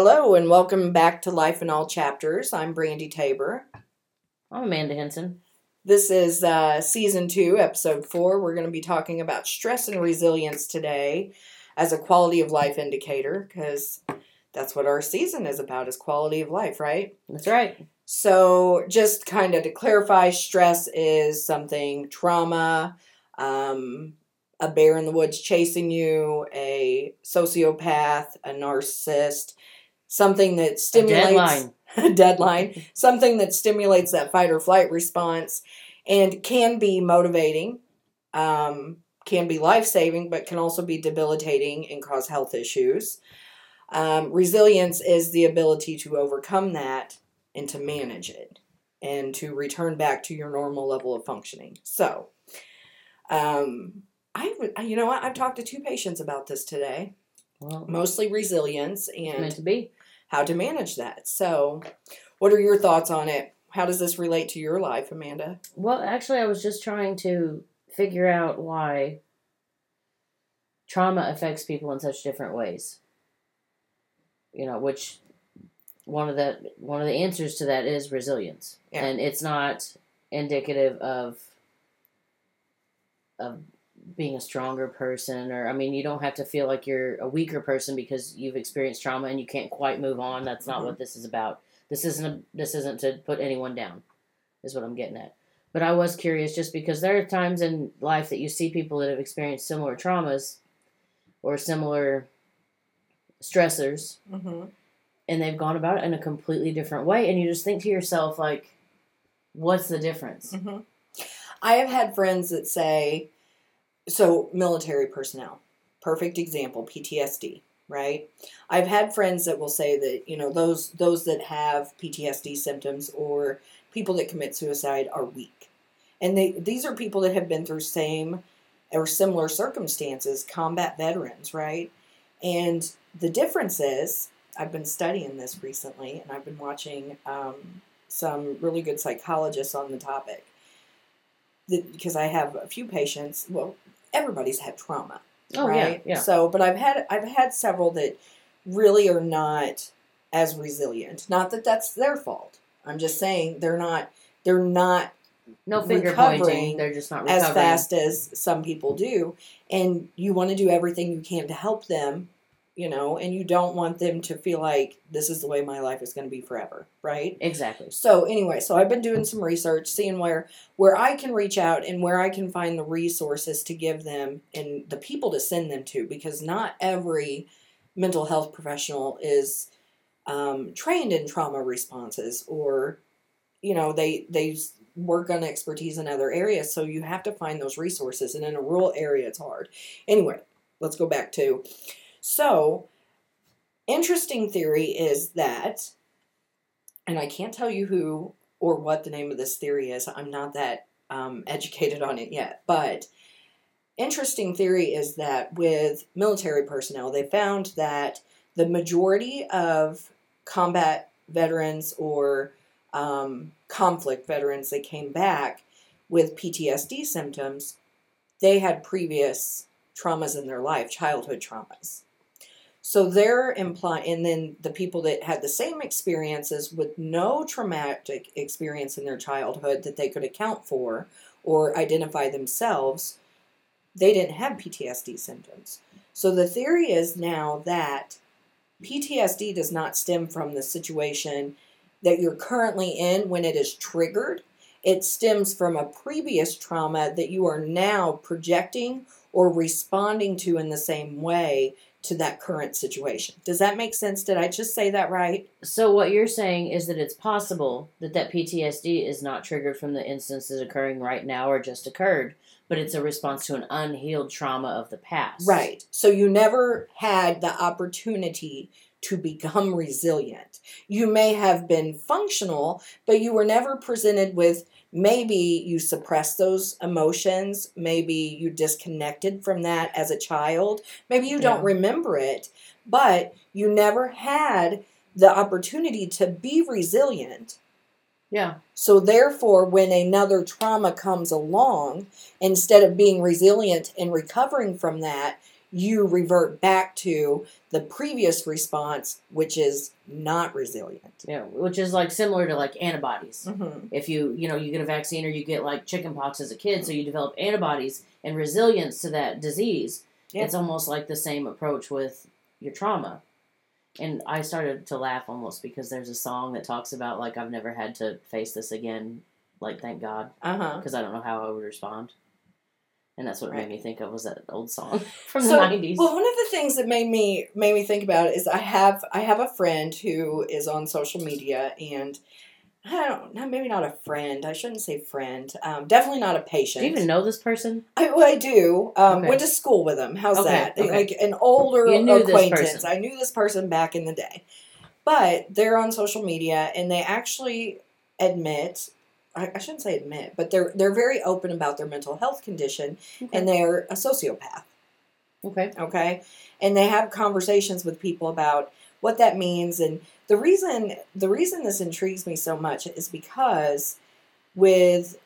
Hello and welcome back to Life in All Chapters. I'm Brandi Tabor. I'm Amanda Henson. This is uh, season two, episode four. We're going to be talking about stress and resilience today as a quality of life indicator because that's what our season is about is quality of life, right? That's right. So, just kind of to clarify, stress is something trauma, um, a bear in the woods chasing you, a sociopath, a narcissist, something that stimulates deadline. a deadline, something that stimulates that fight or flight response and can be motivating, um, can be life saving, but can also be debilitating and cause health issues. Um, resilience is the ability to overcome that and to manage it and to return back to your normal level of functioning. So, um, I you know what? I've talked to two patients about this today, Well, mostly resilience it's meant and to be. How to manage that. So, what are your thoughts on it? How does this relate to your life, Amanda? Well, actually, I was just trying to figure out why trauma affects people in such different ways. You know, which one of the one of the answers to that is resilience, Yeah. and it's not indicative of of being a stronger person or i mean you don't have to feel like you're a weaker person because you've experienced trauma and you can't quite move on that's not Mhm. what this is about this isn't a, this isn't to put anyone down is what i'm getting at but i was curious just because there are times in life that you see people that have experienced similar traumas or similar stressors Mm-hmm. and they've gone about it in a completely different way and you just think to yourself like what's the difference Mm-hmm. I have had friends that say, so military personnel, perfect example, PTSD, right? I've had friends that will say that you know those those that have PTSD symptoms or people that commit suicide are weak, and they these are people that have been through same or similar circumstances, combat veterans, right? And the difference is, I've been studying this recently, and I've been watching um, some really good psychologists on the topic because I have a few patients. Well, everybody's had trauma, oh right? yeah yeah So, but I've had I've had several that really are not as resilient. Not that that's their fault. I'm just saying they're not they're not no finger pointing they're just not recovering as fast as some people do, and you want to do everything you can to help them. You know, and you don't want them to feel like this is the way my life is going to be forever, right? exactly So anyway, so I've been doing some research, seeing where where I can reach out and where I can find the resources to give them and the people to send them to, because not every mental health professional is um, trained in trauma responses, or you know they they work on expertise in other areas. So you have to find those resources, and in a rural area, it's hard. Anyway, let's go back to so interesting theory is that and I can't tell you who or what the name of this theory is. I'm not that um, educated on it yet. But interesting theory is that with military personnel, they found that the majority of combat veterans or um, conflict veterans that came back with PTSD symptoms, they had previous traumas in their life, childhood traumas. So they're implying, and then the people that had the same experiences with no traumatic experience in their childhood that they could account for or identify themselves, they didn't have PTSD symptoms. So the theory is now that PTSD does not stem from the situation that you're currently in when it is triggered. It stems from a previous trauma that you are now projecting or responding to in the same way to that current situation. Does that make sense? Did I just say that right? So what you're saying is that it's possible that that PTSD is not triggered from the instances occurring right now or just occurred, but it's a response to an unhealed trauma of the past. Right. So you never had the opportunity to become resilient. You may have been functional, but you were never presented with maybe you suppressed those emotions, maybe you disconnected from that as a child, maybe you don't remember it, but you never had the opportunity to be resilient. Yeah. So, therefore, when another trauma comes along, instead of being resilient and recovering from that, you revert back to the previous response, which is not resilient. Yeah, which is like similar to like antibodies. Mm-hmm. If you you know you get a vaccine or you get like chickenpox as a kid, so you develop antibodies and resilience to that disease. Yeah. It's almost like the same approach with your trauma. And I started to laugh almost because there's a song that talks about like I've never had to face this again. Like thank God, Uh huh. because I don't know how I would respond. And that's what Right. made me think of was that old song from So, the nineties. Well, one of the things that made me made me think about it is I have I have a friend who is on social media and I don't know, maybe not a friend. I shouldn't say friend. Um, definitely not a patient. Do you even know this person? I, well, I do. Um, Okay. Went to school with him. How's Okay, that? okay. Like an older acquaintance. I knew this person back in the day, but they're on social media and they actually admit. I, I shouldn't say admit, but they're they're very open about their mental health condition, and they're a sociopath. Okay. okay and they have conversations with people about what that means and the reason the reason this intrigues me so much is because with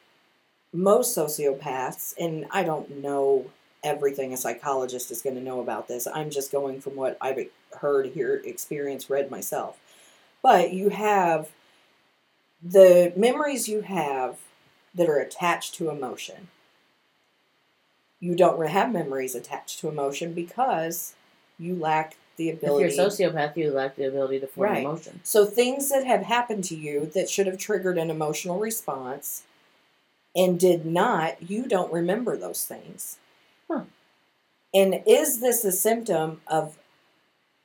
most sociopaths and i don't know everything a psychologist is going to know about this i'm just going from what i've heard heard experienced read myself but you have the memories you have that are attached to emotion you don't have memories attached to emotion because you lack the ability. If you're a sociopath, you lack the ability to form Right. emotion. so things that have happened to you that should have triggered an emotional response and did not, you don't remember those things. Huh. And is this a symptom of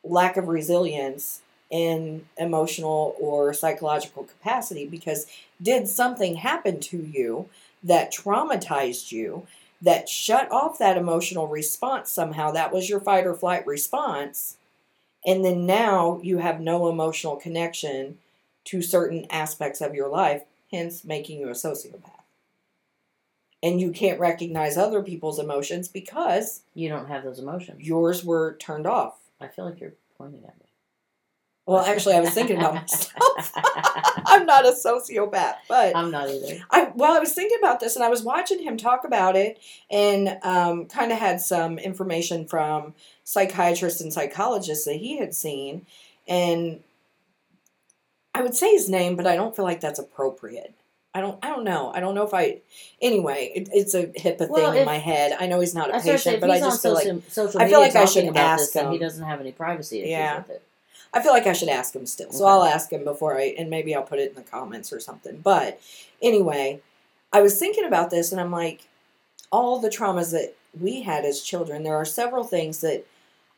lack of resilience in emotional or psychological capacity? Because did something happen to you that traumatized you, that shut off that emotional response somehow? That was your fight or flight response. And then now you have no emotional connection to certain aspects of your life, hence making you a sociopath. And you can't recognize other people's emotions because You don't have those emotions. yours were turned off. I feel like you're pointing at me. Well, actually, I was thinking about myself. I'm not a sociopath, but I'm not either. I well, I was thinking about this, and I was watching him talk about it, and um, kind of had some information from psychiatrists and psychologists that he had seen, and I would say his name, but I don't feel like that's appropriate. I don't. I don't know. I don't know if I. Anyway, it, it's a HIPAA Well, thing in my head. I know he's not a That's what I said. patient, but I just feel like social, social I feel like I should ask this, then he doesn't have any privacy issues Yeah. with it. I feel like I should ask him still. So Okay. I'll ask him before I, and maybe I'll put it in the comments or something. But anyway, I was thinking about this and I'm like, all the traumas that we had as children, there are several things that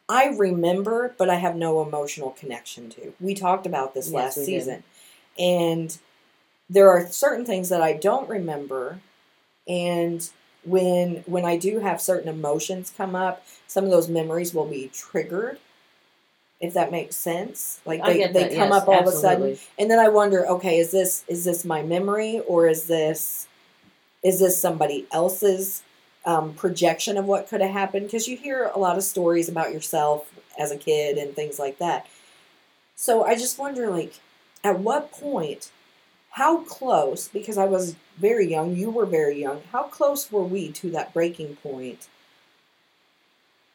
I remember, but I have no emotional connection to. We talked about this Yes, last we did. season. And there are certain things that I don't remember. And when when I do have certain emotions come up, some of those memories will be triggered if that makes sense. Like they, they that, come yes, up all of a sudden and then I wonder, okay, is this is this my memory or is this is this somebody else's um, projection of what could have happened? Because you hear a lot of stories about yourself as a kid and things like that. So I just wonder, like, at what point, how close? Because I was very young, you were very young. How close were we to that breaking point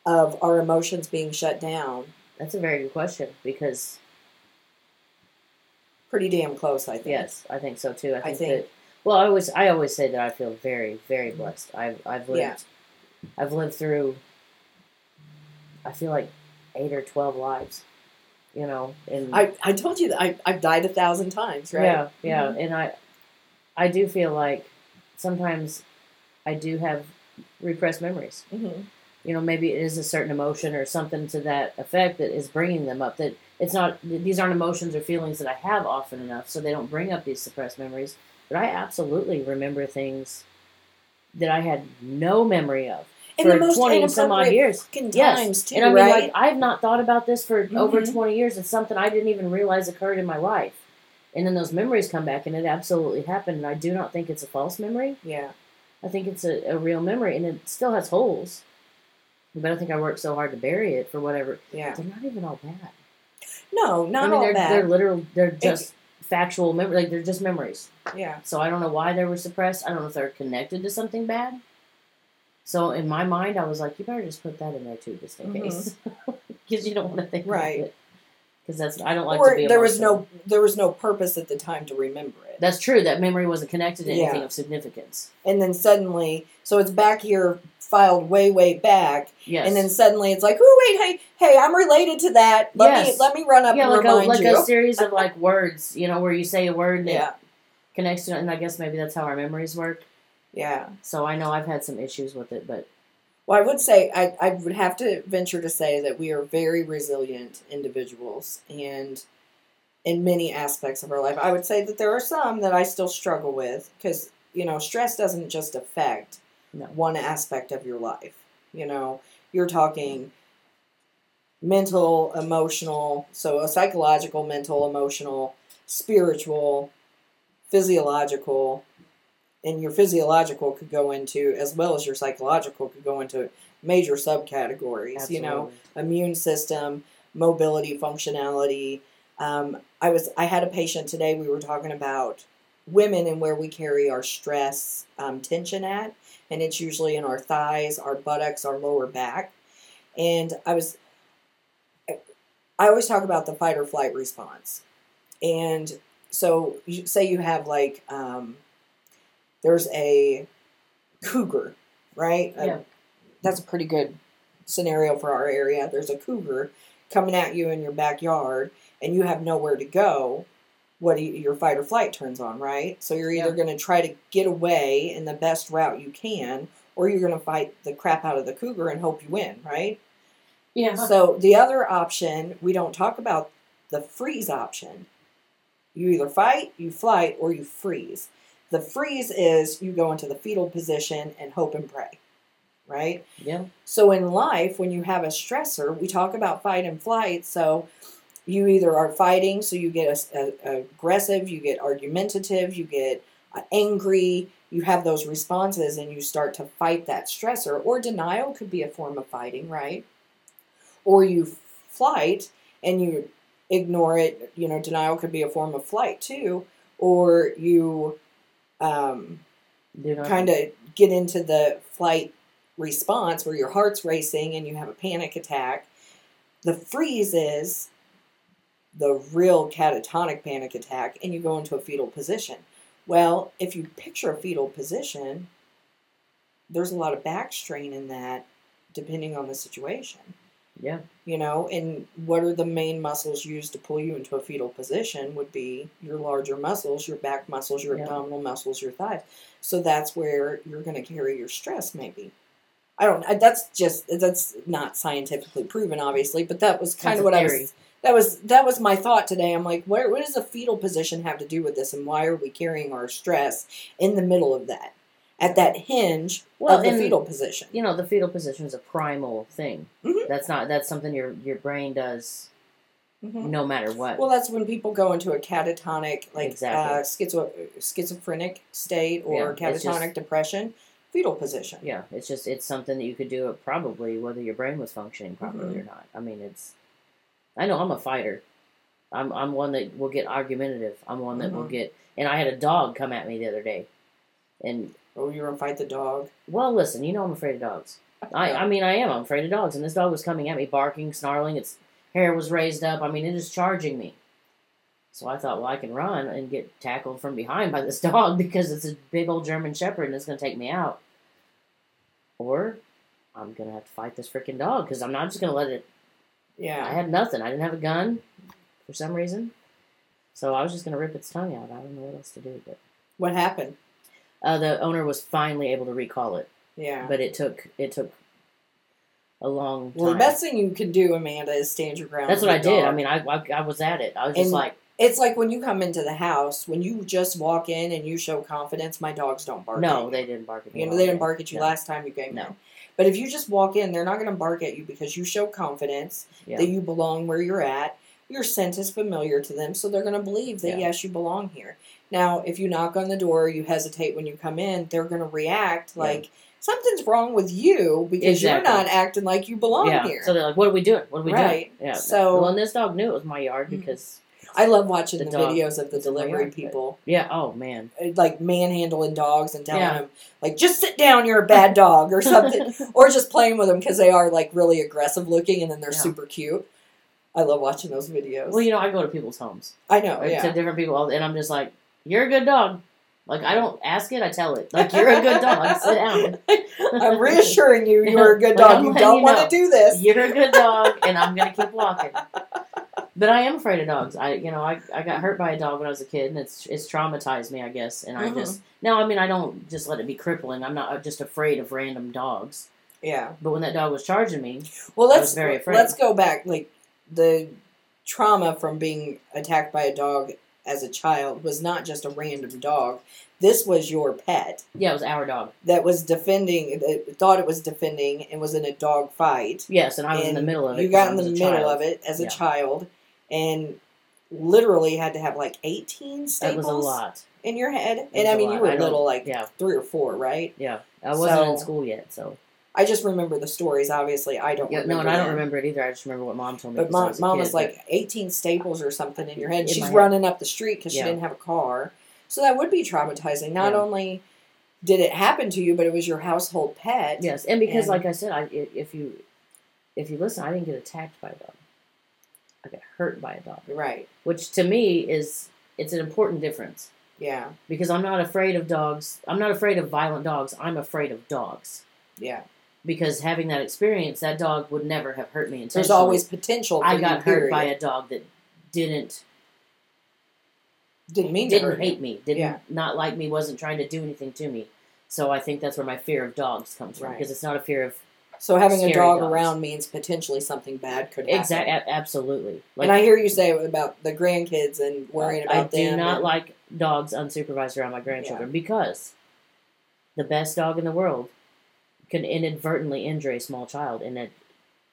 of our emotions being shut down? That's a very good question because Pretty damn close, I think. yes, I think so too. I think, think- that. Well, I always I always say that I feel very very blessed. I've I've lived Yeah. I've lived through. I feel like eight or twelve lives, you know, and I, I told you that I, I've died a thousand times, right? Yeah, yeah, Mhm. and I, I do feel like sometimes I do have repressed memories. Mm-hmm. You know, maybe it is a certain emotion or something to that effect that is bringing them up. That it's not; these aren't emotions or feelings that I have often enough, so they don't bring up these suppressed memories. But I absolutely remember things that I had no memory of In for the most twenty and some odd years. Yes, times too, and I mean, right? like I've not thought about this for over Mhm. twenty years. It's something I didn't even realize occurred in my life, and then those memories come back, and it absolutely happened. And I do not think it's a false memory. yeah, I think it's a, a real memory, and it still has holes. But I think I worked so hard to bury it for whatever. yeah. They're not even all bad. No, not I mean, all they're bad. they're literal. They're just factual memory. Like they're just memories. yeah, So I don't know why they were suppressed. I don't know if they're connected to something bad. So in my mind, I was like, you better just put that in there too, just in Mhm. case, because you don't want to think Right. about it. Because that's I don't like or to be. there was no there was no purpose at the time to remember it. That's true. That memory wasn't connected to anything Yeah. of significance. and then suddenly, so it's back here filed way way back, Yes. and then suddenly it's like, oh wait, hey, hey, I'm related to that. Let me let me run up yeah, and like a remind like you. a series of like words, you know, where you say a word and yeah, it connects to it, and I guess maybe that's how our memories work. yeah. So I know I've had some issues with it, but Well, I would say I, I would have to venture to say that we are very resilient individuals, and in many aspects of our life, I would say that there are some that I still struggle with because you know stress doesn't just affect No. one aspect of your life. You know, you're talking mental, emotional, so a psychological, mental, emotional, spiritual, physiological, and your physiological could go into as well as your psychological could go into major subcategories. You know, immune system, mobility, functionality. Um, I was I had a patient today. We were talking about women and where we carry our stress um, tension at, and it's usually in our thighs, our buttocks, our lower back. And I was I always talk about the fight or flight response, and so you say you have like um, there's a cougar, right? A- Yeah. that's a pretty good scenario for our area. There's a cougar coming at you in your backyard, and you have nowhere to go. What do you, your fight or flight turns on, right? So you're either going to try to get away in the best route you can, or you're going to fight the crap out of the cougar and hope you win, right? Yeah. So the other option, we don't talk about the freeze option. You either fight, you flight, or you freeze. The freeze is you go into the fetal position and hope and pray, right? yeah. So in life, when you have a stressor, we talk about fight and flight. So you either are fighting, so you get a, a- aggressive, you get argumentative, you get uh, angry, you have those responses, and you start to fight that stressor. Or denial could be a form of fighting, right? Or you flight and you ignore it. You know, denial could be a form of flight too. Or you um, kind of get into the flight response where your heart's racing and you have a panic attack. The freeze is the real catatonic panic attack, and you go into a fetal position. Well, if you picture a fetal position, there's a lot of back strain in that, depending on the situation. Yeah. You know, and what are the main muscles used to pull you into a fetal position would be your larger muscles, your back muscles, your Yeah. abdominal muscles, your thighs. So that's where you're going to carry your stress, maybe. I don't. That's just that's not scientifically proven, obviously, but that was kind That's of what I was. That was that was my thought today. I'm like, where what does a fetal position have to do with this, and why are we carrying our stress in the middle of that, at that hinge Well, of the fetal position? You know, the fetal position is a primal thing. Mhm. That's not. That's something your your brain does Mhm. no matter what. Well, that's when people go into a catatonic, like Exactly. uh, schizo, schizophrenic state or Yeah, catatonic just- depression, fetal position. yeah, it's just it's something that you could do it probably whether your brain was functioning properly Mhm. or not. I mean, it's. I know I'm a fighter. I'm I'm one that will get argumentative. I'm one that will Mhm. get. And I had a dog come at me the other day, and Oh, you're gonna fight the dog. well, listen, you know I'm afraid of dogs. I, I mean, I am. I'm afraid of dogs. And this dog was coming at me, barking, snarling. Its hair was raised up. I mean, it is charging me. So I thought, well, I can run and get tackled from behind by this dog because it's a big old German Shepherd and it's going to take me out. Or I'm going to have to fight this freaking dog because I'm not just going to let it. Yeah. I had nothing. I didn't have a gun for some reason. So I was just going to rip its tongue out. I don't know what else to do. But what happened? uh, the owner was finally able to recall it. Yeah. But it took it took a long time. well, the best thing you can do, Amanda, is stand your ground. That's what I the did. I mean, I, I, I was at it. I was just And- like, it's like when you come into the house, when you just walk in and you show confidence. My dogs don't bark. no, at they didn't bark at me. You know, they didn't bark at you No. last time you came No. in. But if you just walk in, they're not going to bark at you because you show confidence Yeah. that you belong where you're at. Your scent is familiar to them, so they're going to believe that Yeah. yes, you belong here. Now, if you knock on the door, you hesitate when you come in, they're going to react Yeah. like something's wrong with you because Exactly. you're not acting like you belong yeah. here. So they're like, "What are we doing? What are we Right. doing?" Yeah. So- well, and this dog knew it was my yard Mhm. because I love watching The the, videos of the was in my delivery but- people, Yeah. Oh man. uh, like manhandling dogs and telling Yeah. them, like, just sit down, you're a bad dog, or something, or just playing with them because they are like really aggressive looking and then they're Yeah. super cute. I love watching those videos. Well, you know, I go to people's homes I know, or to yeah. different people, and I'm just like, "You're a good dog." Like I don't ask it, I tell it. Like you're a good dog. Sit down. I'm reassuring you, you're a good dog. I'm you don't you want to do this. You're a good dog, and I'm gonna keep walking. But I am afraid of dogs. I, you know, I, I got hurt by a dog when I was a kid, and it's it's traumatized me, I guess. And I Mhm. just now, I mean, I don't just let it be crippling. I'm not just afraid of random dogs. Yeah. But when that dog was charging me, Well, let's very afraid. let's go back. Like the trauma from being attacked by a dog as a child was not just a random dog. This was your pet yeah, it was our dog. that was defending. That thought it was defending and was in a dog fight. Yes, and I was in the middle of it. You got in the middle child. of it as a Yeah. child, and literally had to have like eighteen staples. That was a lot. in your head. And I mean, you were I little, like Yeah, three or four, right? yeah. I wasn't in school yet, so I just remember the stories. Obviously, I don't. yeah. remember No, and I don't remember it either. I just remember what mom told me. But mom, was mom kid, was like 18 staples or something in your head. In She's head. running up the street because she didn't have a car. So that would be traumatizing. Not Yeah. only did it happen to you, but it was your household pet. Yes, and because And- like I said, I if you if you listen, I didn't get attacked by a dog. I got hurt by a dog, Right. which to me is it's an important difference Yeah. because I'm not afraid of dogs. I'm not afraid of violent dogs. I'm afraid of dogs Yeah. because having that experience, that dog would never have hurt me. There's always potential. For I got hurt by a dog that didn't Didn't mean to didn't hate me, didn't Yeah. not like me, wasn't trying to do anything to me. So I think that's where my fear of dogs comes from Right. because it's not a fear of So having a dog dogs. around means potentially something bad could happen. exact absolutely. and I hear you say about the grandkids and worrying about them. I do not and- like dogs unsupervised around my grandchildren because the best dog in the world can inadvertently injure a small child, and that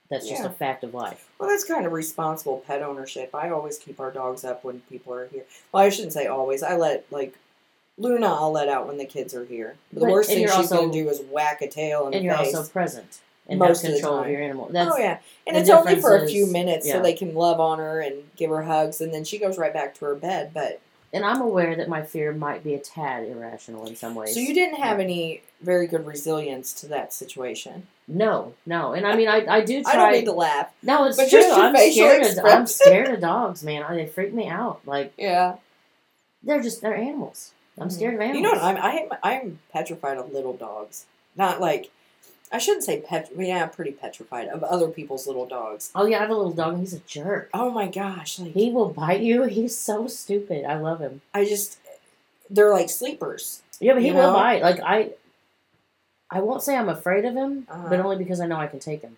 that's just Yeah. a fact of life. Well, that's kind of responsible pet ownership. I always keep our dogs up when people are here. Well, I shouldn't say always. I let like Luna. I'll let out when the kids are here. The But- worst thing she's also- going to do is whack a tail in And the you're face. also present and Most of have the control of, time. your animal. That's oh yeah, and it's only for a few minutes, yeah. so they can love on her and give her hugs, and then she goes right back to her bed. But and I'm aware that my fear might be a tad irrational in some ways. so you didn't have any very good resilience to that situation. No, no, and I mean I, I do I don't try. mean to laugh. no, it's but true. I'm scared. Of, I'm scared of dogs, man. They freak me out. Like Yeah, they're just they're animals. I'm scared of animals. Mm-hmm. You know what? I'm I'm I'm petrified of little dogs. Not like I shouldn't say pet. Yeah, I'm pretty petrified of other people's little dogs. Oh yeah, I have a little dog he's a jerk. Oh my gosh! Like He will bite you. He's so stupid. I love him. I just they're like sleepers. Yeah, but he You will know? bite. Like I, I won't say I'm afraid of him, Uh-huh. but only because I know I can take him.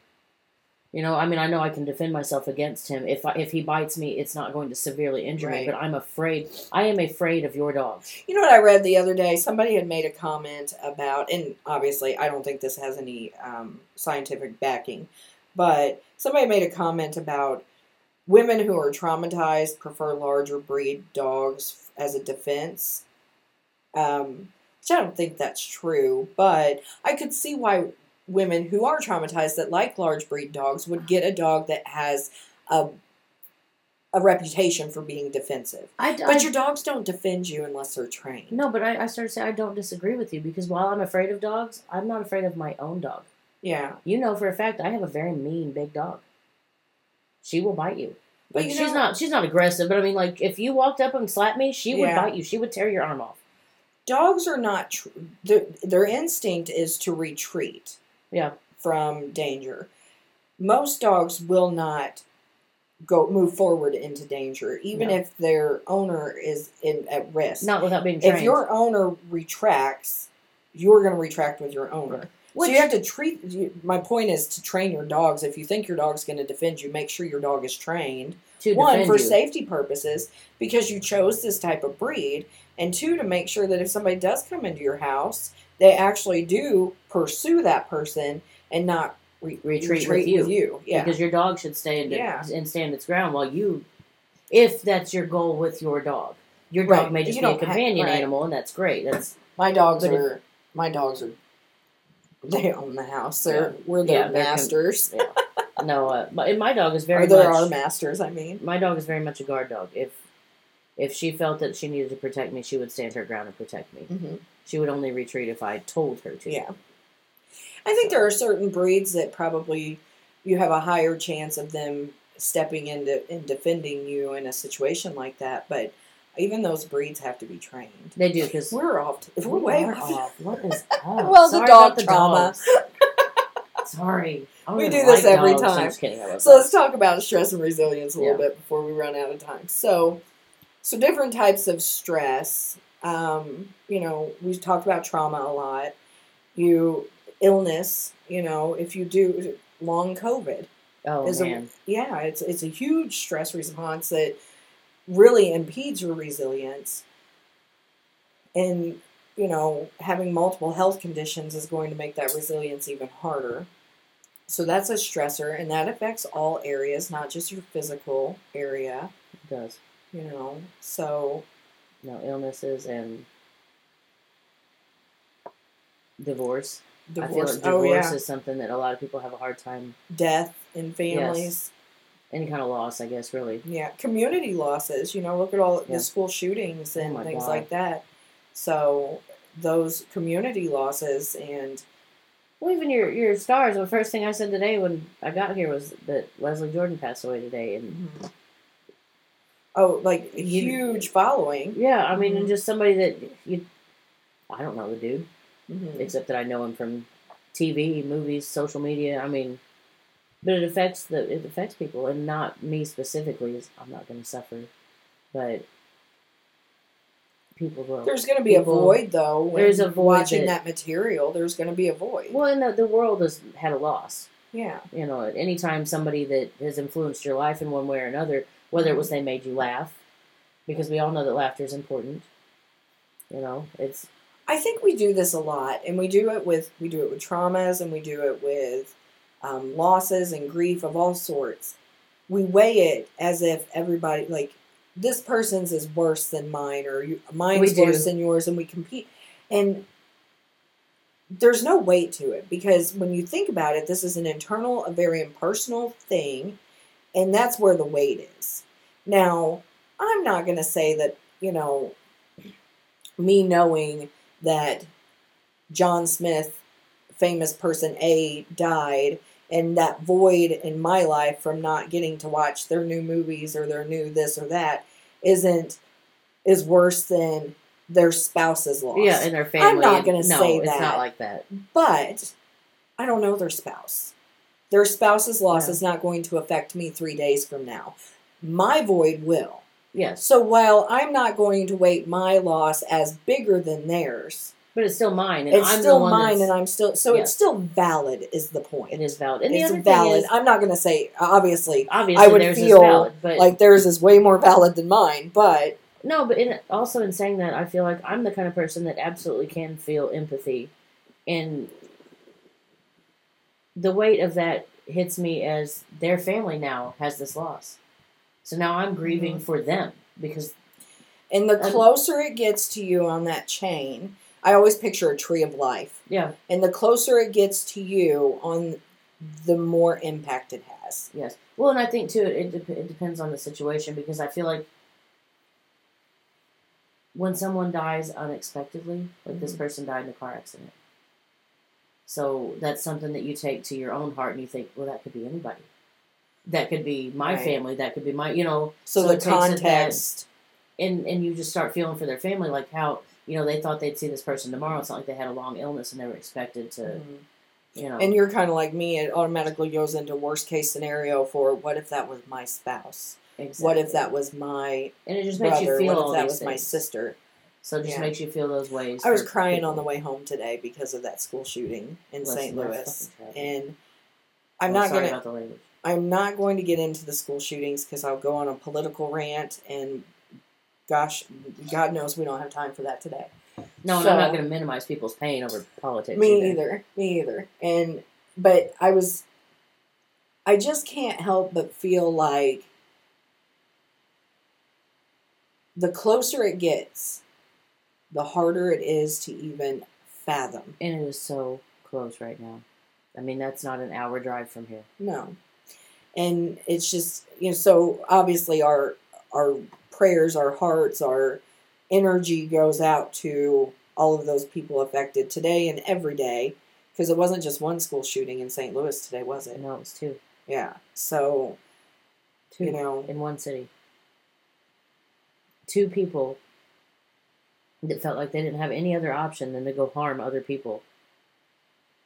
You know, I mean, I know I can defend myself against him. If I, if he bites me, it's not going to severely injure Right. me. But I'm afraid. I am afraid of your dog. You know what I read the other day? Somebody had made a comment about, and obviously I don't think this has any um, scientific backing, but somebody made a comment about women who are traumatized prefer larger breed dogs as a defense. Um, which I don't think that's true, but I could see why women who are traumatized that like large breed dogs would get a dog that has a a reputation for being defensive. I, But your dogs don't defend you unless they're trained. no, but I, I started to say I don't disagree with you because while I'm afraid of dogs, I'm not afraid of my own dog. Yeah. You know for a fact I have a very mean big dog. She will bite you. But Like, you she's know- not she's not aggressive, but I mean like if you walked up and slapped me, she would Yeah. bite you. She would tear your arm off. Dogs are not, tr- their, their instinct is to retreat Yeah. from danger. Most dogs will not go move forward into danger, even No. if their owner is in at risk. Not without being trained. if your owner retracts, you're going to retract with your owner. Which- so you have to treat. You, my point is to train your dogs. If you think your dog's going to defend you, make sure your dog is trained. to one for you. safety purposes because you chose this type of breed and two to make sure that if somebody does come into your house they actually do pursue that person and not re- Retreat with you. yeah because your dog should stay and, Yeah. and stand its ground while you, if that's your goal with your dog. Your dog Right. may just You be a companion right. animal, and that's great. That's my dogs But if- are my dogs are they own the house they're we're Yeah, their they're con- masters yeah. no, uh, my, and my dog is very or there much. are masters. I mean, my dog is very much a guard dog. If if she felt that she needed to protect me, she would stand her ground and protect me. hmm She would only retreat if I told her to. yeah. I think there are certain breeds that probably you have a higher chance of them stepping into and defending you in a situation like that. But even those breeds have to be trained. They do because We're off. To, we're way are off. off. What is up? Well, the dog the trauma. Sorry. We do this every dogs. I'm time. just kidding. So let's talk about stress and resilience a little Yeah. bit before we run out of time. So, so different types of stress. Um, you know, we talked about trauma a lot. You illness. You know, if you do long COVID, Oh is a- man. yeah, it's it's a huge stress response that really impedes your resilience. And you know, having multiple health conditions is going to make that resilience even harder. So that's a stressor, and that affects all areas, not just your physical area. It does. You know, so You No know, illnesses and divorce. Divorce. like oh divorce yeah, is something that a lot of people have a hard time. death in families. Any kind of loss, I guess, really. Yeah, community losses. You know, look at all Yeah. the school shootings Oh and my things God. like that. So those community losses and Well, even your your stars. The first thing I said today when I got here was that Leslie Jordan passed away today, and mm-hmm. Oh, like a You- huge following. yeah, I mean, Mhm. just somebody that you. I don't know the dude, Mhm. except that I know him from TV, movies, social media. I mean, but it affects the it affects people, and not me specifically. Is I'm not going to suffer, but people will. There's going to be a void though. When There's a void watching that- that, material. There's going to be a void. well, and the, the world has had a loss. Yeah. you know, anytime somebody that has influenced your life in one way or another, whether it was they made you laugh, because we all know that laughter is important. You know, it's I think we do this a lot, and we do it with we do it with traumas, and we do it with um, losses and grief of all sorts. We weigh it as if everybody like this person's is worse than mine, or you, mine's worse than yours, and we compete. And there's no weight to it because when you think about it, this is an internal, a very impersonal thing, and that's where the weight is. Now, I'm not going to say that you know me knowing that John Smith, famous person A, died, and that void in my life from not getting to watch their new movies or their new this or that isn't is worse than their spouse's loss. yeah, and their family. I'm not gonna no, say that. it's not like that. but I don't know their spouse. Their spouse's loss Yeah. is not going to affect me three days from now. My void will. Yes, So while I'm not going to weight my loss as bigger than theirs, but it's still mine, and it's I'm still mine, and I'm still so Yeah. it's still valid. Is the point? it is valid. And it's the other valid. thing is, I'm not going to say obviously obviously, I would feel valid, but like theirs is way more valid than mine, but No, but in, also in saying that, I feel like I'm the kind of person that absolutely can feel empathy, and the weight of that hits me as their family now has this loss. So now I'm grieving Mhm. for them because and the Um, closer it gets to you on that chain, I always picture a tree of life, yeah, and the closer it gets to you on the more impact it has. yes. Well, and I think too it, it, it depends on the situation because I feel like when someone dies unexpectedly, like this Mhm. person died in a car accident. So that's something that you take to your own heart and you think, well, that could be anybody. That could be my Right. family. That could be my, you know. So, So the that- context, And and you just start feeling for their family, like how you know they thought they'd see this person tomorrow. It's not like they had a long illness and they were expected to, Mhm. you know. and you're kind of like me. It automatically goes into worst case scenario for what if that was my spouse? exactly. What if that was my And it just makes brother? you feel What if that was my sister? So it just Yeah. makes you feel those ways. I was crying on the way home today because of that school shooting in Well, St. Louis, and I'm Well, not the language. I'm not going to get into the school shootings because I'll go on a political rant, and gosh, God knows we don't have time for that today. No, So- I'm not going to minimize people's pain over politics. Me either. either. Me either. And but I was, I just can't help but feel like the closer it gets, the harder it is to even fathom. And it is so close right now. I mean, that's not an hour drive from here. No. and it's just you know so obviously our our prayers our hearts our energy goes out to all of those people affected today and every day because it wasn't just one school shooting in St. Louis today was it No, it was two. yeah so Two you know in one city. Two people that felt like they didn't have any other option than to go harm other people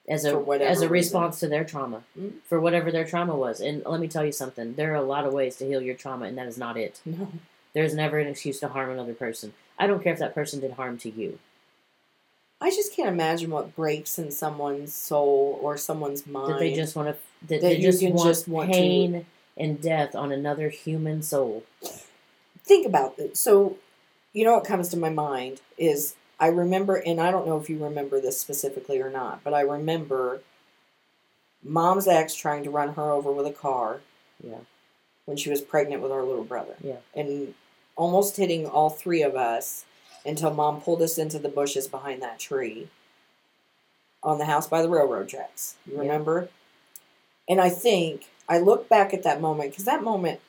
as a as a reason. response to their trauma, Mhm. for whatever their trauma was. And let me tell you something: there are a lot of ways to heal your trauma, and that is not it. no There's never an excuse to harm another person. I don't care if that person did harm to you. I just can't imagine what breaks in someone's soul or someone's mind That they just want to that, That they just want just want to- pain and death on another human soul. think about it. So, you know what comes to my mind is I remember, and I don't know if you remember this specifically or not, but I remember mom's ex trying to run her over with a car Yeah. when she was pregnant with our little brother. Yeah. And almost hitting all three of us until mom pulled us into the bushes behind that tree on the house by the railroad tracks. You Yeah. remember? And I think I look back at that moment because that moment,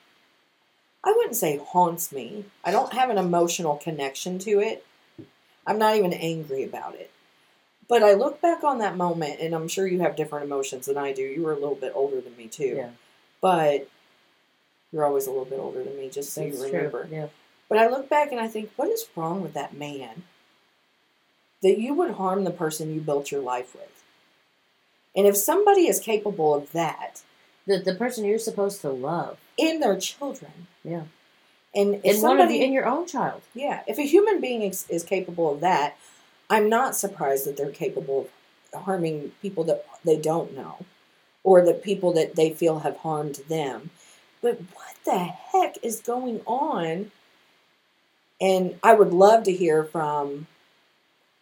I wouldn't say haunts me. I don't have an emotional connection to it. I'm not even angry about it. But I look back on that moment, and I'm sure you have different emotions than I do. You were a little bit older than me, too. Yeah. But you're always a little bit older than me, just so That's you true. remember. Yeah. But I look back and I think, what is wrong with that man? That you would harm the person you built your life with. And if somebody is capable of that The the person you're supposed to love. In their children, Yeah. and if one of somebody, in your own child. yeah, if a human being is, is capable of that, I'm not surprised that they're capable of harming people that they don't know, or the people that they feel have harmed them. But what the heck is going on? And I would love to hear from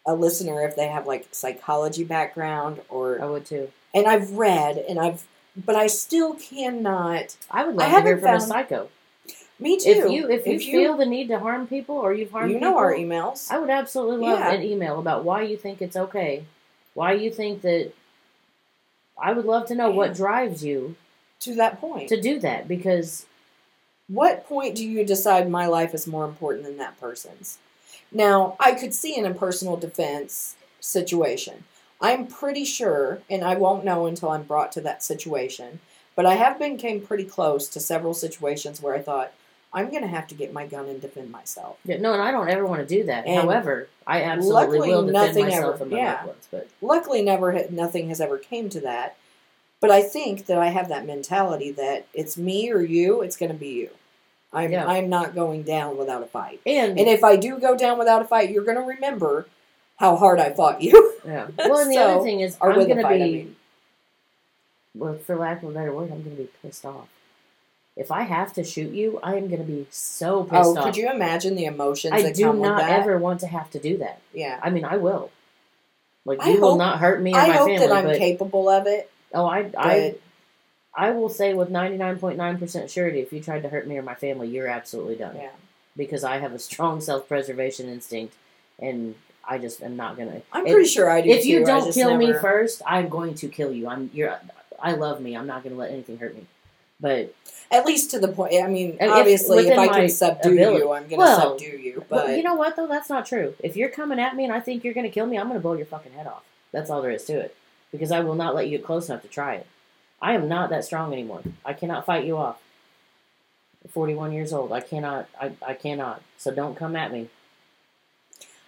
a listener if they have like psychology background or I would too. and I've read and I've but I still cannot I would I love to hear from a psycho. me too. If you if you feel the need to harm people or you've harmed you know people, our emails. I would absolutely love Yeah. an email about why you think it's okay. Why you think that I would love to know Yeah. what drives you to that point. to do that because what point do you decide my life is more important than that person's? Now, I could see in a personal defense situation. I'm pretty sure, and I won't know until I'm brought to that situation, but I have been came pretty close to several situations where I thought, I'm going to have to get my gun and defend myself. Yeah, no, and I don't ever want to do that. And However, I absolutely luckily will defend nothing myself ever- and my yeah. loved ones. But Luckily, never ha- nothing has ever came to that, but I think that I have that mentality that it's me or you, it's going to be you. I'm Yeah. I'm not going down without a fight. and, And if I do go down without a fight, you're going to remember how hard I fought you. yeah. Well, and the So- other thing is, I'm going to be, I mean. well, for lack of a better word, I'm going to be pissed off. If I have to shoot you, I am going to be so pissed Oh, off. could you imagine the emotions I that do come not with that? ever want to have to do that. yeah. I mean, I will. Like I you will hope- not hurt me I my hope family, that I'm but capable of it, oh, I, but I, I will say with ninety nine point nine percent surety, if you tried to hurt me or my family, you're absolutely done. yeah. Because I have a strong self preservation instinct, and I just am not gonna. I'm if- pretty sure I do If you too, I don't kill me first, I'm going to kill you. I'm you're. I love me. I'm not going to let anything hurt me. But At least to the point. I mean, if- obviously, if, I can subdue ability. you, I'm going to Well, subdue you. but But you know what though? That's not true. If you're coming at me and I think you're going to kill me, I'm going to blow your fucking head off. That's all there is to it. Because I will not let you get close enough to try it. I am not that strong anymore. I cannot fight you off. I'm 41 years old. I cannot. I, I cannot. So don't come at me.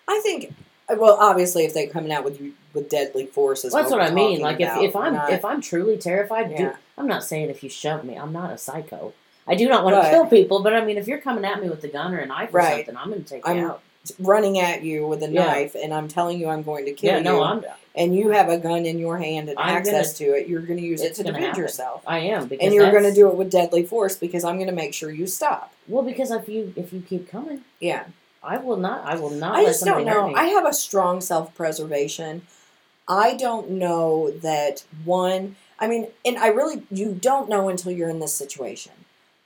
I think, Uh, well, obviously, if they're coming out with with deadly force, Well, that's what, I mean. Like if, if I'm not- if I'm truly terrified, Yeah. I'm not saying if you shove me, I'm not a psycho. I do not want to kill people, but I mean, if you're coming at me with a gun or a knife or something, I'm going to take I'm you out. running at you with a Yeah. knife, and I'm telling you I'm going to kill Yeah, you, no, I'm. and you have a gun in your hand and I'm access to it, you're going to use it to defend happen. yourself. I am because And you're going to do it with deadly force because I'm going to make sure you stop. well because if you if you keep coming, Yeah. I will not. I will not I just don't know. I have a strong self preservation. I don't know that one, I mean, and I really, you don't know until you're in this situation.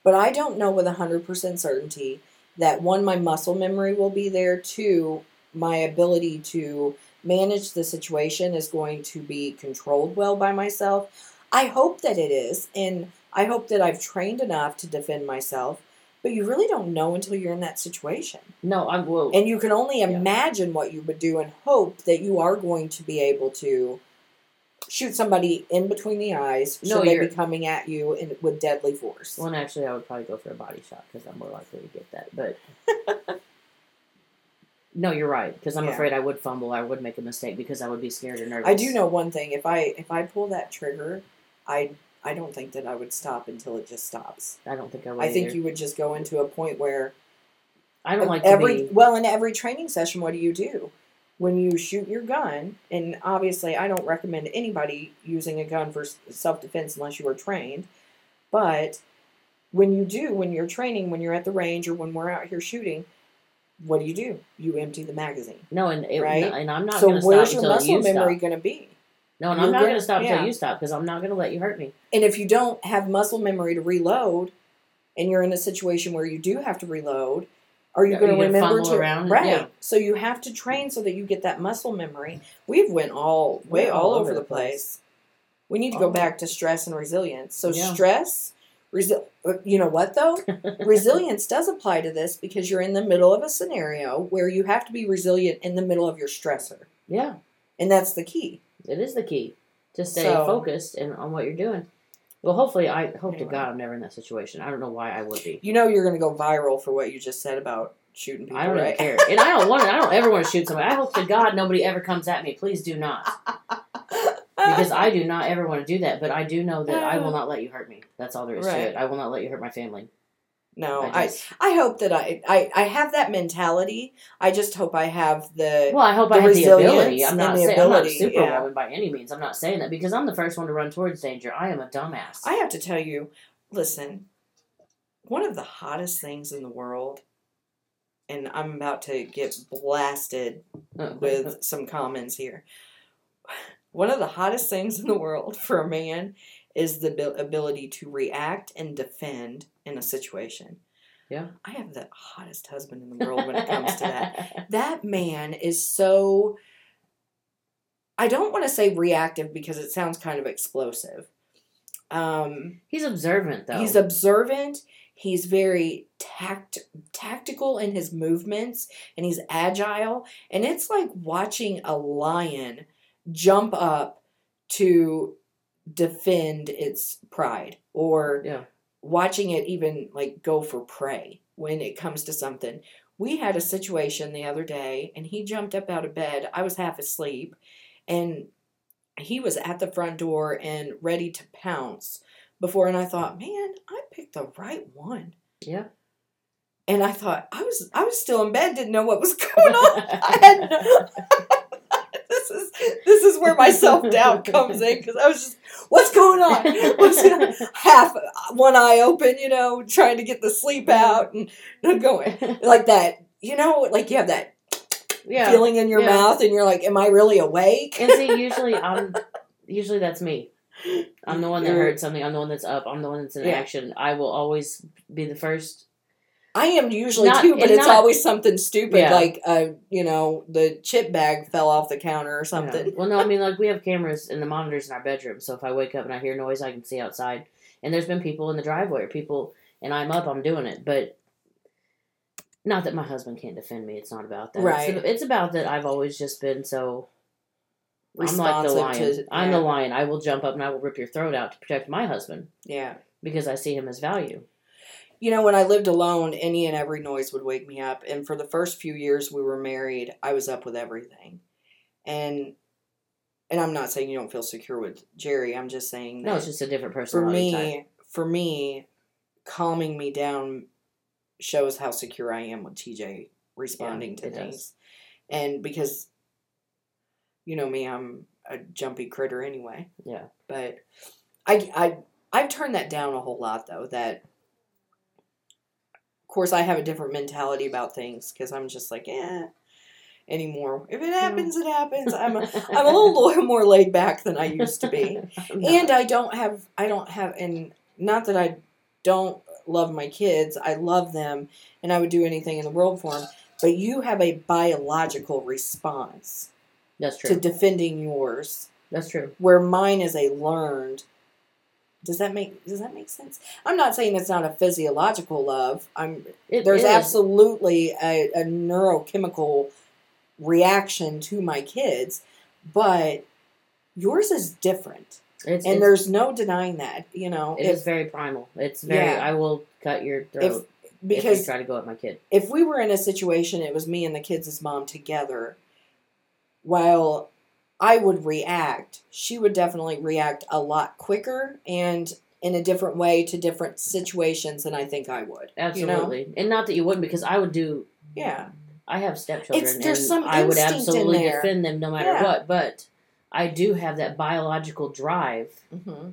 But I don't know with 100% certainty that one, my muscle memory will be there, two, my ability to manage the situation is going to be controlled well by myself. I hope that it is. And I hope that I've trained enough to defend myself. But you really don't know until you're in that situation. No, I will. And you can only Yeah. imagine what you would do and hope that you are going to be able to shoot somebody in between the eyes should No, they be coming at you in, with deadly force. Well, and actually, I would probably go for a body shot because I'm more likely to get that. But no, you're right because I'm Yeah. afraid I would fumble. I would make a mistake because I would be scared or nervous. I do know one thing. If I if I pull that trigger, I I don't think that I would stop until it just stops. I don't think I would. I think either. you would just go into a point where I don't like every to be. well in every training session what do you do when you shoot your gun and obviously i don't recommend anybody using a gun for self-defense unless you are trained but when you do when you're training when you're at the range or when we're out here shooting what do you do you empty the magazine No, and it, Right? and I'm not so where's your muscle memory going to be No, and You're I'm not gonna- stop yeah. until you stop because I'm not going to let you hurt me. and if you don't have muscle memory to reload and you're in a situation where you do have to reload are you Are going to remember to around? right Yeah. so you have to train so that you get that muscle memory we've went all way We're all, over the place. we need to go Oh. back to stress and resilience so Yeah. stress resi- uh, you know what though resilience does apply to this because you're in the middle of a scenario where you have to be resilient in the middle of your stressor Yeah, and that's the key it is the key to stay So- focused and on what you're doing. Well, hopefully, I hope to God I'm never in that situation. I don't know why I would be. you know you're going to go viral for what you just said about shooting people I don't right care, and I don't want. to I don't ever want to shoot somebody. I hope to God nobody ever comes at me. Please do not, because I do not ever want to do that. But I do know that I will not let you hurt me. That's all there is to it. I will not let you hurt my family. No I I, just, I hope that I, I I have that mentality. I just hope I have the well, I hope the I have the ability. I'm not saying I'm not superwoman yeah. by any means. I'm not saying that because I'm the first one to run towards danger. I am a dumbass. I have to tell you, listen, one of the hottest things in the world, and I'm about to get blasted uh-huh. with some comments here. One of the hottest things in the world for a man is the abil- ability to react and defend in a situation. Yeah. I have the hottest husband in the world when it comes to that. That man is so. I don't want to say reactive because it sounds kind of explosive. Um, He's observant though. He's observant. He's very tact tactical in his movements, and he's agile. And it's like watching a lion jump up to defend its pride, or yeah. watching it even like go for prey when it comes to something. We had a situation the other day, and he jumped up out of bed. I was half asleep, and he was at the front door and ready to pounce before. And I thought, man, I picked the right one. Yeah. And I thought I was I was still in bed, didn't know what was going on. I had no, is this is where my self doubt comes in because I was just what's going on? What's going on? Half one eye open, you know, trying to get the sleep out, and going like that. You know, like you have that yeah. feeling in your yeah. mouth, and you're like, "Am I really awake?" And see, usually I'm usually that's me. I'm the one that heard something. I'm the one that's up. I'm the one that's in Yeah. action. I will always be the first. I am usually Not- too, but and it's not- always something stupid, Yeah. like uh, you know, the chip bag fell off the counter or something. Yeah. Well, no, I mean like we have cameras and the monitors in our bedroom, so if I wake up and I hear noise, I can see outside. And there's been people in the driveway, or people, and I'm up, I'm doing it, but. Not that my husband can't defend me. It's not about that. Right. It's, it's about that I've always just been so I'm like the lion. to- I'm the lion. I will jump up and I will rip your throat out to protect my husband Yeah. because I see him as value. You know, when I lived alone, any and every noise would wake me up. And for the first few years we were married, I was up with everything. And and I'm not saying you don't feel secure with Jerry. I'm just saying that No, it's just a different person. for type. me, for me, calming me down shows how secure I am with TJ responding to it does. things. And because you know me, I'm a jumpy critter anyway. Yeah. But I I I've turned that down a whole lot though that course I have a different mentality about things because I'm just like, eh anymore. If it happens, it happens. I'm a, I'm a little more laid back than I used to be. And I don't have I don't have and not that I don't love my kids. I love them and I would do anything in the world for them. But you have a biological response that's true. to defending yours That's true. where mine is a learned Does that make does that make sense? I'm not saying it's not a physiological love. I'm It there's is. absolutely a, a neurochemical reaction to my kids, but yours is different. It's, And it's, there's no denying that, you know. it if, is very primal. It's very. Yeah. I will cut your throat if if, you because try to go at my kid. if we were in a situation it was me and the kids' mom together, while I would react, she would definitely react a lot quicker and in a different way to different situations than I think I would. you know? Absolutely, and not that you wouldn't, because I would do. Yeah. I have stepchildren, It's- there's and some I would absolutely defend them no matter Yeah. what. But I do have that biological drive, hmm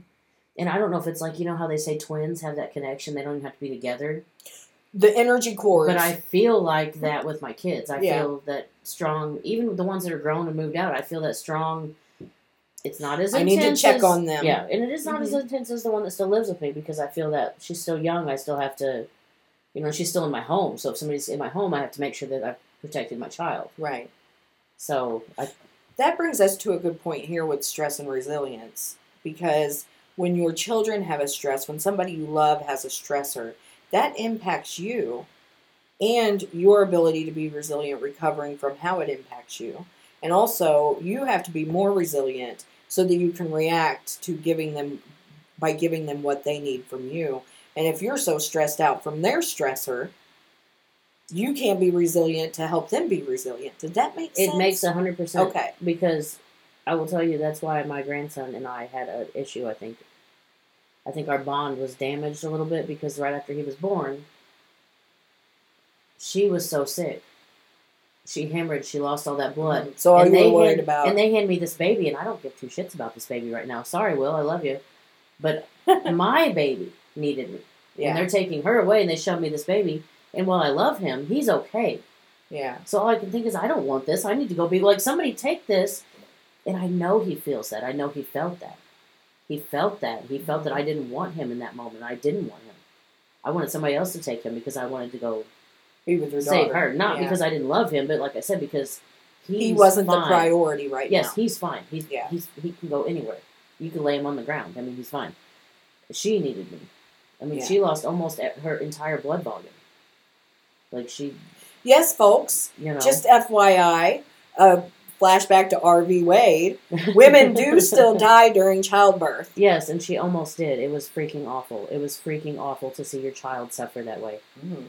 and I don't know if it's like you know how they say twins have that connection; they don't even have to be together. The energy cores. But I feel like that with my kids. I Yeah. feel that strong, even with the ones that are grown and moved out. I feel that strong. It's not as I need to check as- on them. Yeah, and it is not as Mhm. intense as the one that still lives with me because I feel that she's still young. I still have to, you know, she's still in my home. So if somebody's in my home, I have to make sure that I've protected my child. right. So I, That brings us to a good point here with stress and resilience because when your children have a stress, when somebody you love has a stressor, that impacts you and your ability to be resilient recovering from how it impacts you. And also, you have to be more resilient so that you can react to giving them by giving them what they need from you. And if you're so stressed out from their stressor, you can't be resilient to help them be resilient. Did that make sense? it makes a hundred percent. Okay. Because I will tell you that's why my grandson and I had an issue. I think. I think our bond was damaged a little bit because right after he was born, she was so sick. She hemorrhaged. She lost all that blood. So all and you were worried hand, about. And they hand me this baby, and I don't give two shits about this baby right now. Sorry, Will, I love you, but my baby needed me, Yeah. and they're taking her away, and they showed me this baby. And while I love him, he's okay. yeah, So all I can think is, I don't want this. I need to go be like somebody take this, and I know he feels that. I know he felt that. He felt that. He felt that I mm-hmm. didn't want him in that moment. I didn't want him. I wanted somebody else to take him because I wanted to go be with your save daughter. her. Not Yeah. because I didn't love him, but like I said, because he wasn't the priority right Yes, now. Yes, he's fine. He's Yeah. he's he can go anywhere. You can lay him on the ground. I mean, he's fine. She needed me. I mean, Yeah. she lost almost her entire blood volume. Like she, Yes, folks. you know, Just FYI, a uh, flashback to Roe v. Wade. Women do still die during childbirth. Yes, and she almost did. It was freaking awful. It was freaking awful to see your child suffer that way. Hmm.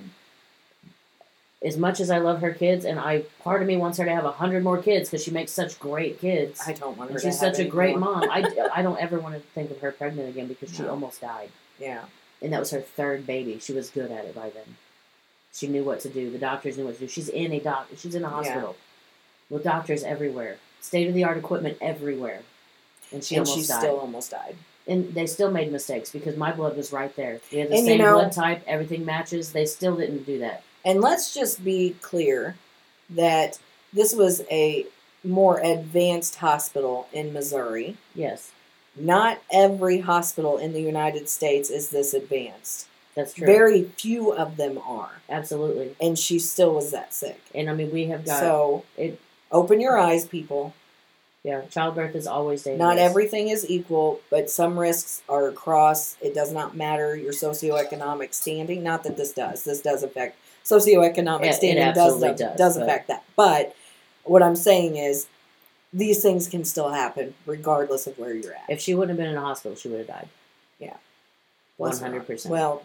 As much as I love her kids, and I part of me wants her to have a hundred more kids because she makes such great kids. I don't want her to she's such a great mom. I, I don't ever want to think of her pregnant again because she almost died. Yeah, And that was her third baby. She was good at it by then. She knew what to do. The doctors knew what to do. She's in a doc. She's in a hospital with doctors everywhere, state of the art equipment everywhere, and she and almost she died. still almost died. and they still made mistakes because my blood was right there. We had the And you same know- blood type. Everything matches. They still didn't do that. And let's just be clear that this was a more advanced hospital in Missouri. Yes, Not every hospital in the United States is this advanced. that's true. Very few of them are. Absolutely. And she still was that sick. And I mean, we have got so it. Open your eyes, people. Yeah, childbirth is always dangerous. Not everything is equal, but some risks are across. It does not matter your socioeconomic standing. Not that this does. This does affect socioeconomic It- it standing. does absolutely does, does, but- affect that. But what I'm saying is, these things can still happen regardless of where you're at. If she wouldn't have been in a hospital, she would have died. Yeah. One hundred percent. Well,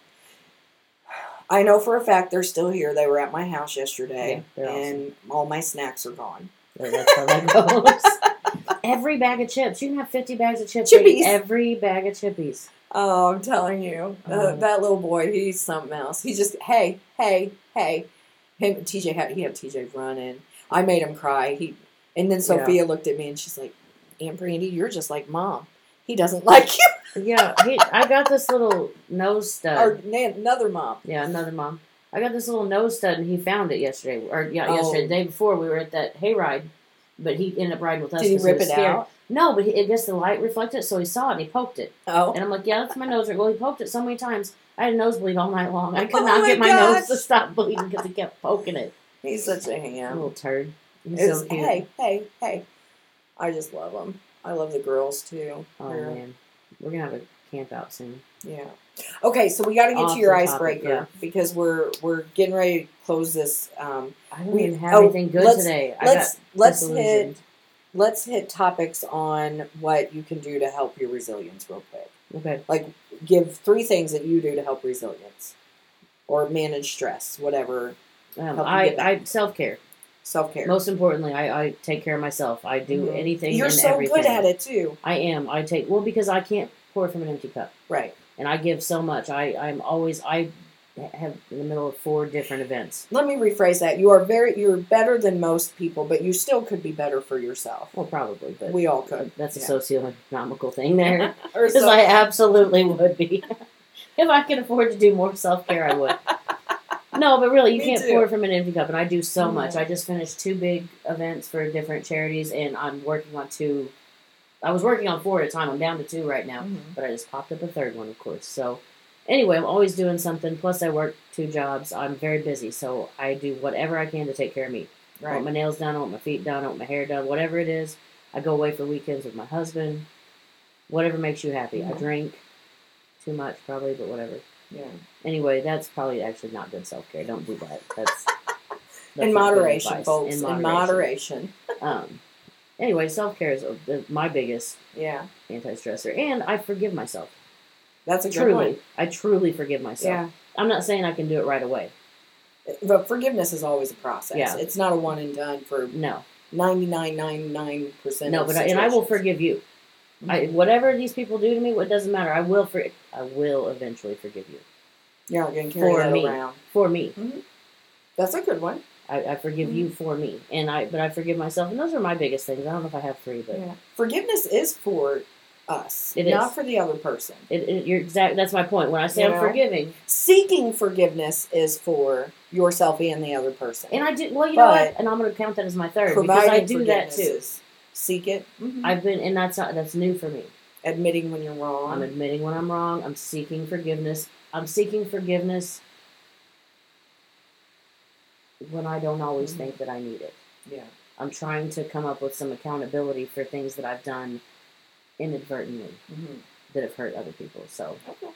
I know for a fact they're still here. They were at my house yesterday, Yeah, and all my snacks are gone. That's how that goes. every bag of chips. You can have fifty bags of chips. Chippies. Every bag of chippies. Oh, I'm telling you, uh, Oh. that little boy, he's something else. He just, hey, hey, hey. Him, TJ had he had TJ running. I made him cry. He, and then Sophia looked at me and she's like, "Aunt Brandi, you're just like mom. He doesn't like you." Yeah, he, I got this little nose stud. or na- another mom. Yeah, another mom. I got this little nose stud, and he found it yesterday, or yeah, Oh. yesterday, the day before. We were at that hayride, but he ended up riding with us. Did he rip it scared. out? No, but he, I guess the light reflected, so he saw it and he poked it. Oh, And I'm like, yeah, that's my nose ring. Well, he poked it so many times. I had a nosebleed all night long. I could Oh not my get my gosh. nose to stop bleeding because he kept poking it. he's such a ham. Little turd. He's so hey, hey, hey. I just love him. I love the girls too. Oh They're- man, we're gonna have a camp out soon. Yeah. Okay, so we got to get to your icebreaker yeah. because we're we're getting ready to close this. Um, I don't We- even have oh, anything good let's- today. Let's got let's hit let's hit topics on what you can do to help your resilience real quick. Okay. Like give three things that you do to help resilience or manage stress, whatever. Um, I. I self care. Self care. Most importantly, I, I take care of myself. I do Mhm. anything. You're so everything. good at it too. I am. I take well because I can't pour from an empty cup, Right. and I give so much. I I'm always I have in the middle of four different events. Let me rephrase that. You are very you're better than most people, but you still could be better for yourself. Well, probably, but We all could. that's a yeah. socioeconomical thing there. Because so- I absolutely would be. if I could afford to do more self care, I would. No, but really, you Me can't too. pour from an empty cup, and I do so much. Mhm. I just finished two big events for different charities, and I'm working on two. I was working on four at a time. I'm down to two right now, Mhm. but I just popped up a third one, of course. So, anyway, I'm always doing something. Plus, I work two jobs. I'm very busy, so I do whatever I can to take care of me. I Right. want my nails done, I want my feet done, I want my hair done, whatever it is. I go away for weekends with my husband. Whatever makes you happy. I Mhm. drink too much, probably, but whatever. Yeah. Anyway, that's probably actually not good self care. Don't do that. That's, that's In moderation, folks. In In moderation. moderation. Um, anyway, self care is my biggest Yeah. anti stressor, and I forgive myself. That's a good Truly. I truly forgive myself. Yeah. I'm not saying I can do it right away. But forgiveness is always a process. Yeah. It's not a one and done for No, 99.99% no, but I, and I will forgive you. I, Mhm. whatever these people do to me, it doesn't matter. I will for I will eventually forgive you You're not going to carry for that me. around. for me. That's a good one. I, I forgive you Mm-hmm. for me, and I but I forgive myself, and those are my biggest things. I don't know if I have three, but Yeah. Forgiveness is for us, It not is. for the other person. it, it, you're exact. That's my point. When I say You I'm know? forgiving, Seeking forgiveness is for yourself and the other person. and I do well, you know what? And I'm going to count that as my third because I do that too. is Seek it. Mhm. I've been, and that's not that's new for me. Admitting when you're wrong. I'm admitting when I'm wrong. I'm seeking forgiveness. I'm seeking forgiveness when I don't always Mhm. think that I need it. yeah. I'm trying to come up with some accountability for things that I've done inadvertently Mhm. that have hurt other people. So Okay.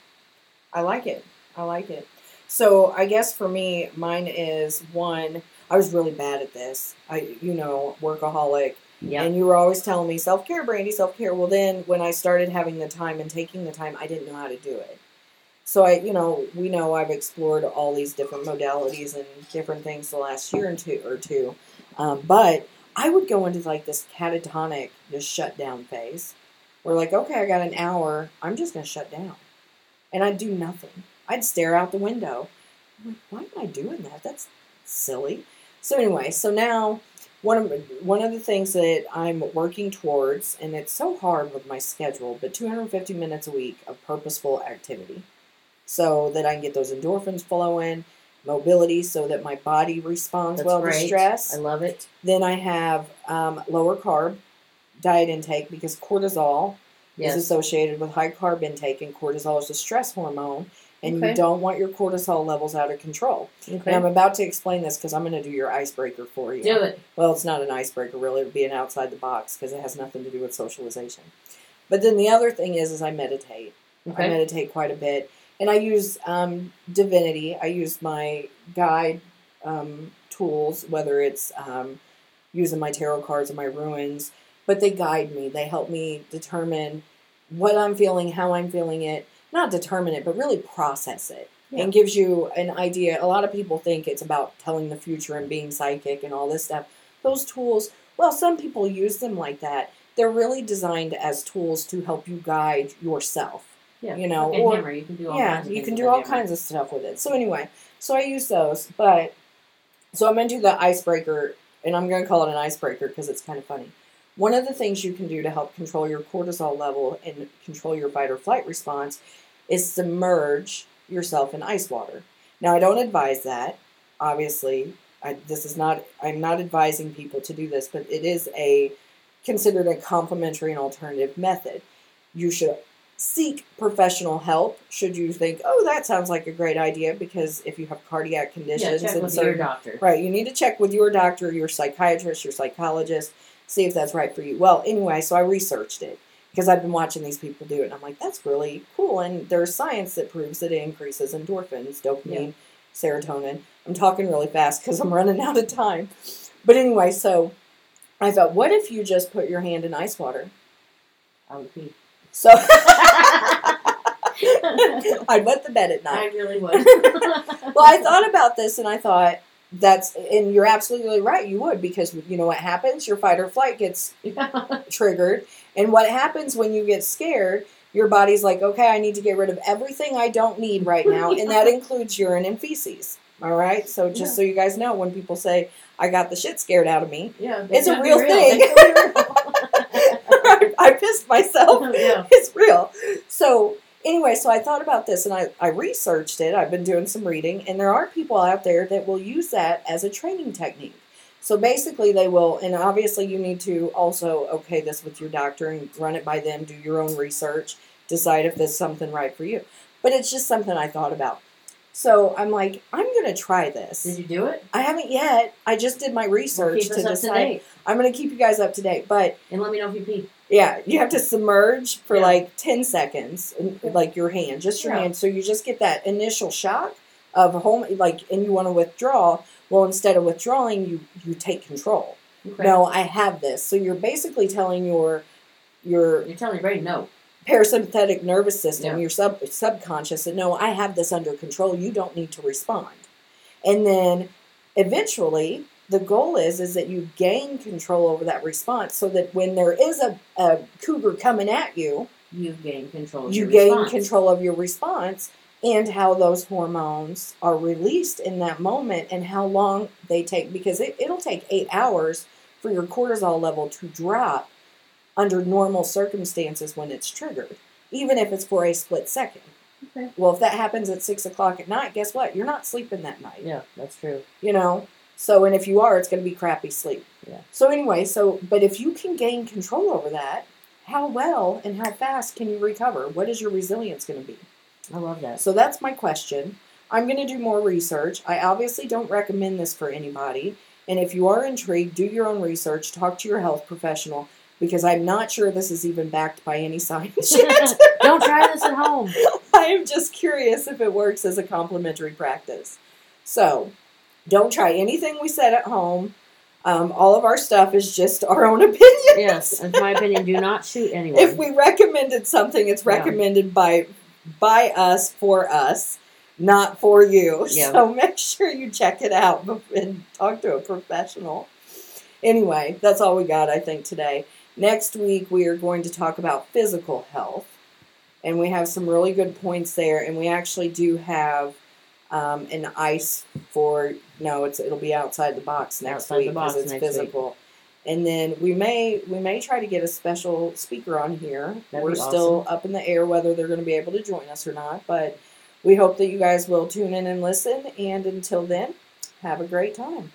I like it. I like it. So I guess for me, mine is one. I was really bad at this. I, you know, workaholic, yeah, and you were always telling me self care, Brandi, self care. Well, then when I started having the time and taking the time, I didn't know how to do it. So I, you know, we know I've explored all these different modalities and different things the last year and two or two, um, but I would go into like this catatonic, just shut down phase, where like, okay, I got an hour, I'm just gonna shut down, and I'd do nothing. I'd stare out the window. Like, why am I doing that? That's silly. So anyway, so now one of one of the things that I'm working towards, and it's so hard with my schedule, but 250 minutes a week of purposeful activity, so that I can get those endorphins flowing, mobility, so that my body responds that's well great. to stress. I love it. Then I have um, lower carb diet intake because cortisol Yes, is associated with high carb intake, and cortisol is a stress hormone, and Okay. you don't want your cortisol levels out of control. okay. And I'm about to explain this because I'm going to do your icebreaker for you. Do it. Well, it's not an icebreaker, really. It'd be an outside the box because it has nothing to do with socialization. But then the other thing is, is I meditate. I meditate quite a bit, and I use um, divinity. I use my guide um, tools, whether it's um, using my tarot cards or my runes, but they guide me. They help me determine what I'm feeling, how I'm feeling it. Not determine it, but really process it. Yeah. And gives you an idea. A lot of people think it's about telling the future and being psychic and all this stuff. Those tools, well, some people use them like that. They're really designed as tools to help you guide yourself Yeah. you know, Like or- hammer. You can do all yeah, kinds you can do all kinds of stuff with it. So anyway, so I use those, but so I'm gonna do the icebreaker, and I'm gonna call it an icebreaker because it's kind of funny. One of the things you can do to help control your cortisol level and control your fight or flight response is submerge yourself in ice water. Now, I don't advise that. Obviously, I, this is not. I'm not advising people to do this, but it is a considered a complementary and alternative method. You should seek professional help should you think, oh, that sounds like a great idea because if you have cardiac conditions, Yeah, check and with your doctor. Right. You need to check with your doctor, your psychiatrist, your psychologist, see if that's right for you. Well, anyway, so I researched it. because I've been watching these people do it, and I'm like, that's really cool. And there's science that proves that it increases endorphins, dopamine, serotonin. I'm talking really fast because I'm running out of time. But anyway, so I thought, what if you just put your hand in ice water? I would pee. So I'd wet the bed at night. I really would. Well, I thought about this and I thought that's, and you're absolutely right, you would, because you know what happens? Your fight or flight gets triggered. And what happens when you get scared? Your body's like, okay, I need to get rid of everything I don't need right now, and that includes urine and feces. All right, so just Yeah. so you guys know, when people say I got the shit scared out of me, yeah, It's a be real thing. Could be real. I pissed myself. yeah. It's real. So anyway, so I thought about this and I, I researched it. I've been doing some reading, and there are people out there that will use that as a training technique. So basically, they will, and obviously, you need to also okay this with your doctor and run it by them, do your own research, decide if this is something right for you. But it's just something I thought about. So I'm like, I'm going to try this. Did you do it? I haven't yet. I just did my Well, research keep to decide. to I'm going to keep you guys up to date. But and let me know if you pee. Yeah, you have to submerge for Yeah. like 10 seconds, like your hand, just your Yeah. hand. So you just get that initial shock of home, like, and you want to withdraw. Well, instead of withdrawing, you, you take control. Okay. No, I have this. So you're basically telling your, your You're telling your brain no. parasympathetic nervous system, Yeah. your sub, subconscious, that no, I have this under control. You don't need to respond. And then eventually, the goal is is that you gain control over that response, so that when there is a, a cougar coming at you, You've gained control. Of you gain response. control of your response and how those hormones are released in that moment and how long they take because it, it'll take eight hours for your cortisol level to drop under normal circumstances when it's triggered even if it's for a split second Okay. well if that happens at six o'clock at night guess what you're not sleeping that night Yeah, that's true. you know so and if you are it's going to be crappy sleep Yeah. so anyway so but if you can gain control over that how well and how fast can you recover what is your resilience going to be I love that. so that's my question i'm going to do more research i obviously don't recommend this for anybody and if you are intrigued do your own research talk to your health professional because i'm not sure this is even backed by any science yet Don't try this at home. I am just curious if it works as a complementary practice. So, don't try anything we said at home. Um, all of our stuff is just our own opinion. Yes, in my opinion, do not shoot anyone. If we recommended something, it's Yeah. recommended by by us for us, not for you. Yeah. So make sure you check it out and talk to a professional. Anyway, that's all we got, I think, today. Next week, we are going to talk about physical health. And we have some really good points there. And we actually do have um, an ice for, no, it's it'll be outside the box next Outside week because it's next week. physical. And then we may we may try to get a special speaker on here. That'd We're be still up in the air whether they're going to be able to join us or not. But we hope that you guys will tune in and listen. And until then, have a great time.